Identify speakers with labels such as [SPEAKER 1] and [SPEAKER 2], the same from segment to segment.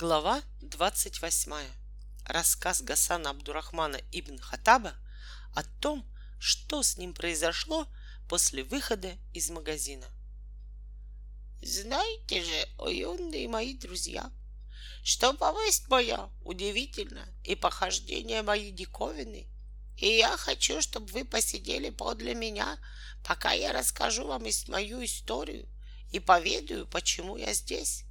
[SPEAKER 1] Глава 28. Рассказ Гасана Абдурахмана ибн Хатаба о том, что с ним произошло после выхода из магазина.
[SPEAKER 2] Знаете же, о юные мои друзья, что повесть моя удивительна и похождения мои диковины, и я хочу, чтобы вы посидели подле меня, пока я расскажу вам мою историю и поведаю, почему я здесь.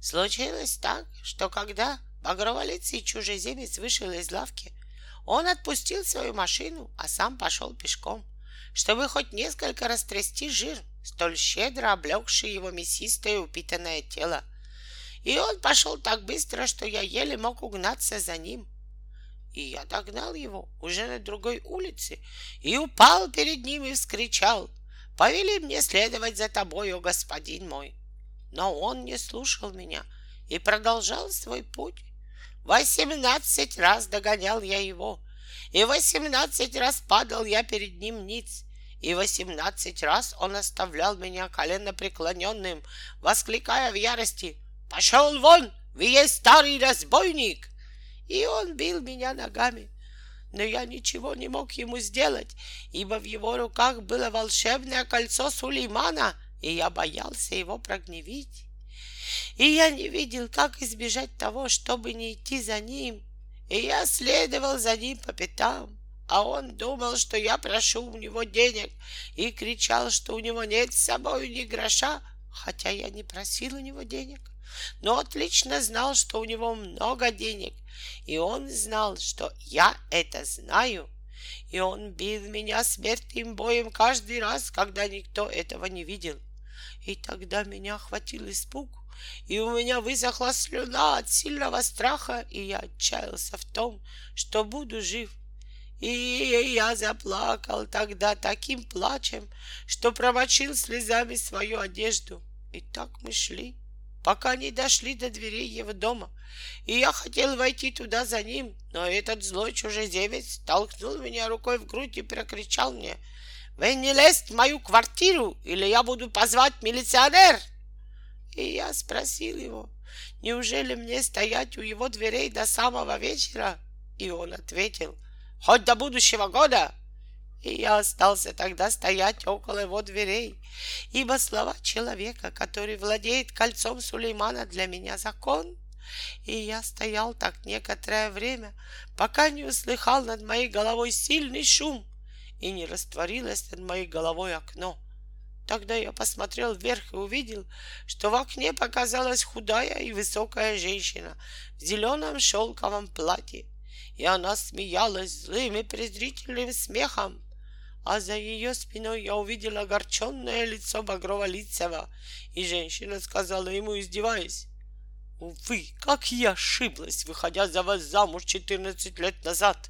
[SPEAKER 2] Случилось так, что когда багроволицый чужеземец вышел из лавки, он отпустил свою машину, а сам пошел пешком, чтобы хоть несколько растрясти жир, столь щедро облегший его мясистое упитанное тело. И он пошел так быстро, что я еле мог угнаться за ним. И я догнал его уже на другой улице и упал перед ним и вскричал «Повели мне следовать за тобою, господин мой!» Но он не слушал меня и продолжал свой путь. Восемнадцать раз догонял я его, и восемнадцать раз падал я перед ним ниц, и восемнадцать раз он оставлял меня колено преклоненным, воскликая в ярости «Пошел вон, вы есть старый разбойник!» И он бил меня ногами, но я ничего не мог ему сделать, ибо в его руках было волшебное кольцо Сулеймана — и я боялся его прогневить. И я не видел, как избежать того, чтобы не идти за ним. И я следовал за ним по пятам, а он думал, что я прошу у него денег, и кричал, что у него нет с собой ни гроша, хотя я не просил у него денег, но отлично знал, что у него много денег, и он знал, что я это знаю — и он бил меня смертным боем каждый раз, когда никто этого не видел. И тогда меня охватил испуг, и у меня высохла слюна от сильного страха, и я отчаялся в том, что буду жив. И я заплакал тогда таким плачем, что промочил слезами свою одежду. И так мы шли, пока не дошли до дверей его дома. И я хотел войти туда за ним, но этот злой чужеземец толкнул меня рукой в грудь и прокричал мне — вы не лезть в мою квартиру, или я буду позвать милиционер. И я спросил его, неужели мне стоять у его дверей до самого вечера? И он ответил, хоть до будущего года. И я остался тогда стоять около его дверей, ибо слова человека, который владеет кольцом Сулеймана, для меня закон. И я стоял так некоторое время, пока не услыхал над моей головой сильный шум, и не растворилось над моей головой окно. Тогда я посмотрел вверх и увидел, что в окне показалась худая и высокая женщина в зеленом шелковом платье, и она смеялась злым и презрительным смехом. А за ее спиной я увидел огорченное лицо Багрова-Лицева, и женщина сказала ему, издеваясь, Увы, как я ошиблась, выходя за вас замуж 14 лет назад.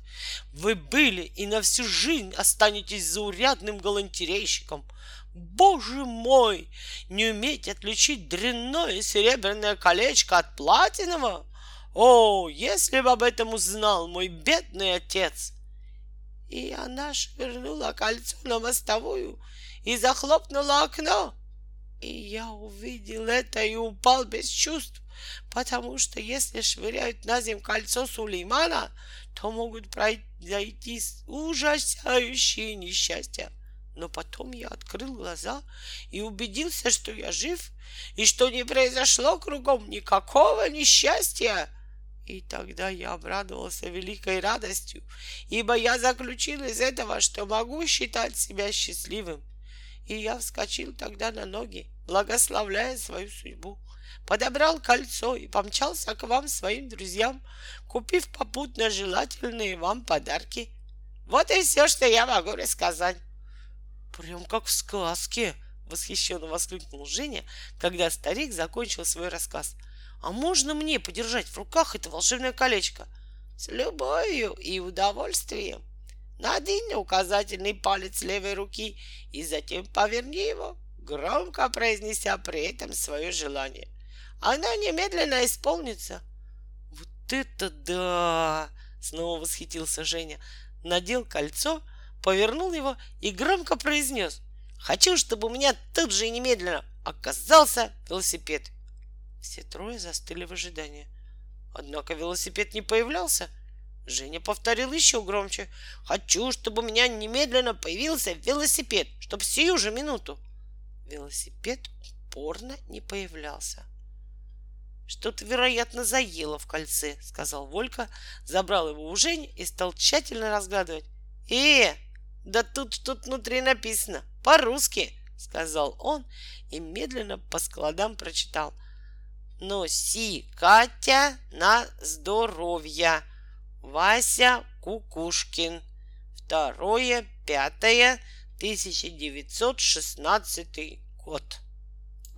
[SPEAKER 2] Вы были и на всю жизнь останетесь заурядным галантерейщиком. Боже мой, не уметь отличить дрянное серебряное колечко от платинового? О, если бы об этом узнал мой бедный отец! И она швырнула кольцо на мостовую и захлопнула окно. И я увидел это и упал без чувств, потому что если швыряют на землю кольцо Сулеймана, то могут произойти ужасающие несчастья. Но потом я открыл глаза и убедился, что я жив, и что не произошло кругом никакого несчастья. И тогда я обрадовался великой радостью, ибо я заключил из этого, что могу считать себя счастливым. И я вскочил тогда на ноги, благословляя свою судьбу, подобрал кольцо и помчался к вам, своим друзьям, купив попутно желательные вам подарки. Вот и все, что я могу рассказать. Прям как в сказке, восхищенно воскликнул Женя, когда старик закончил свой рассказ. А можно мне подержать в руках это волшебное колечко? С любовью и удовольствием. Надень на указательный палец левой руки и затем поверни его, громко произнеся при этом свое желание. Оно немедленно исполнится. Вот это да! Снова восхитился Женя. Надел кольцо, повернул его и громко произнес. Хочу, чтобы у меня тут же и немедленно оказался велосипед.
[SPEAKER 1] Все трое застыли в ожидании. Однако велосипед не появлялся. Женя повторил еще громче. «Хочу, чтобы у меня немедленно появился велосипед, чтоб сию же минуту!» Велосипед упорно не появлялся. «Что-то, вероятно, заело в кольце», — сказал Волька, забрал его у Жени и стал тщательно разгадывать. «Э, да тут что-то внутри написано, по-русски», — сказал он и медленно по складам прочитал. «Носи, Катя, на здоровье, Вася Кукушкин, второе, пятое, 1916 год».